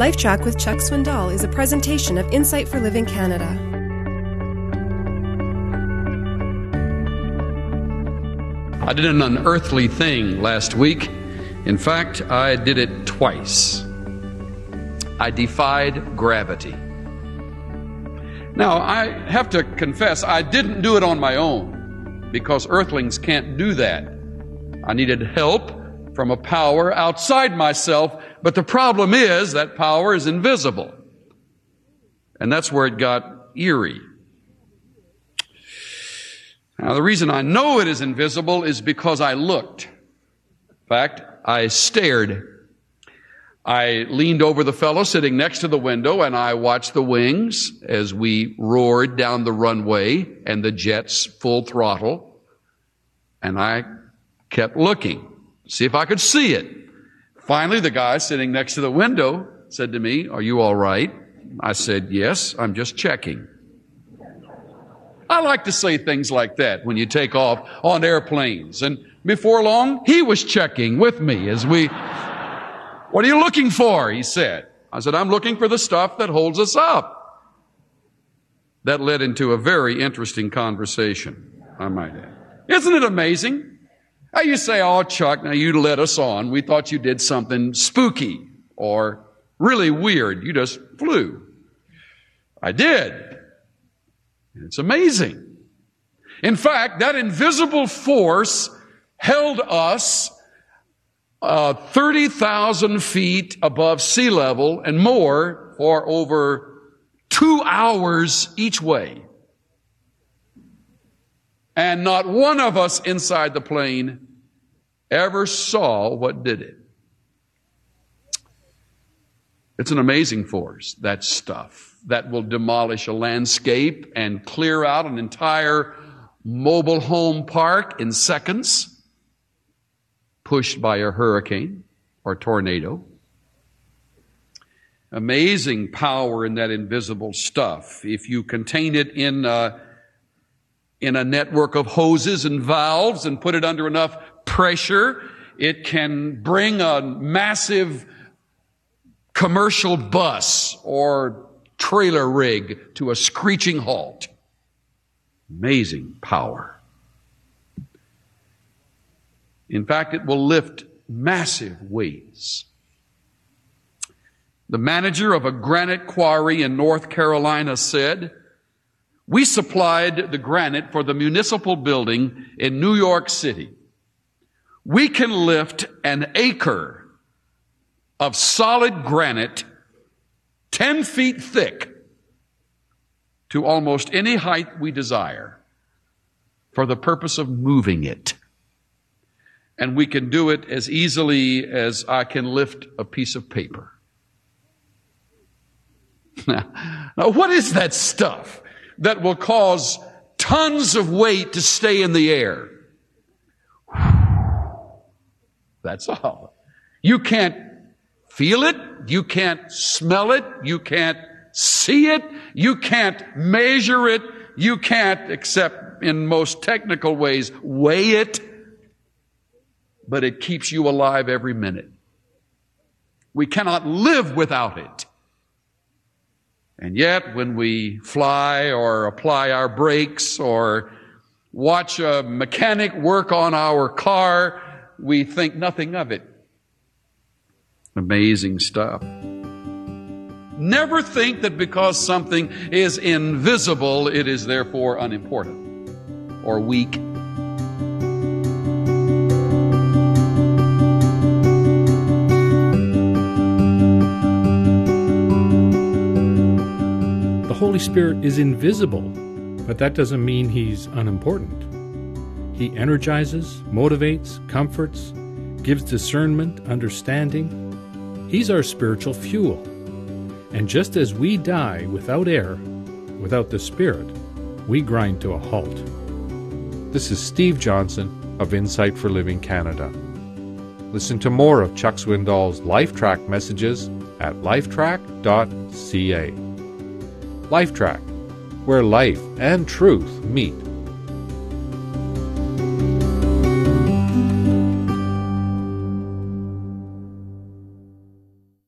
LifeTrac with Chuck Swindoll is a presentation of Insight for Living Canada. I did an unearthly thing last week. In fact, I did it twice. I defied gravity. Now, I have to confess, I didn't do it on my own because earthlings can't do that. I needed help from a power outside myself, but the problem is that power is invisible. And that's where it got eerie. Now, the reason I know it is invisible is because I looked. In fact, I stared. I leaned over the fellow sitting next to the window and I watched the wings as we roared down the runway and the jets full throttle. And I kept looking see if I could see it. Finally, the guy sitting next to the window said to me, Are you all right? I said, Yes, I'm just checking. I like to say things like that when you take off on airplanes. And before long, he was checking with me as we, What are you looking for? He said. I said, I'm looking for the stuff that holds us up. That led into a very interesting conversation, I might add. Isn't it amazing? Now you say, oh, Chuck, now you led us on. We thought you did something spooky or really weird. You just flew. I did. It's amazing. In fact, that invisible force held us uh, 30,000 feet above sea level and more for over two hours each way. And not one of us inside the plane ever saw what did it. It's an amazing force, that stuff, that will demolish a landscape and clear out an entire mobile home park in seconds, pushed by a hurricane or tornado. Amazing power in that invisible stuff. If you contain it in a, in a network of hoses and valves and put it under enough pressure, it can bring a massive commercial bus or trailer rig to a screeching halt. Amazing power. In fact, it will lift massive weights. The manager of a granite quarry in North Carolina said, We supplied the granite for the municipal building in New York City. We can lift an acre of solid granite 10 feet thick to almost any height we desire for the purpose of moving it. And we can do it as easily as I can lift a piece of paper. Now, now what is that stuff that will cause tons of weight to stay in the air? That's all. You can't feel it. You can't smell it. You can't see it. You can't measure it. You can't, except in most technical ways, weigh it. But it keeps you alive every minute. We cannot live without it. And yet, when we fly or apply our brakes or watch a mechanic work on our car, we think nothing of it. Amazing stuff. Never think that because something is invisible, it is therefore unimportant or weak. Spirit is invisible, but that doesn't mean he's unimportant. He energizes, motivates, comforts, gives discernment, understanding. He's our spiritual fuel. And just as we die without air, without the Spirit, we grind to a halt. This is Steve Johnson of Insight for Living Canada. Listen to more of Chuck Swindoll's LifeTrac messages at lifetrac.ca. LifeTrac, where life and truth meet.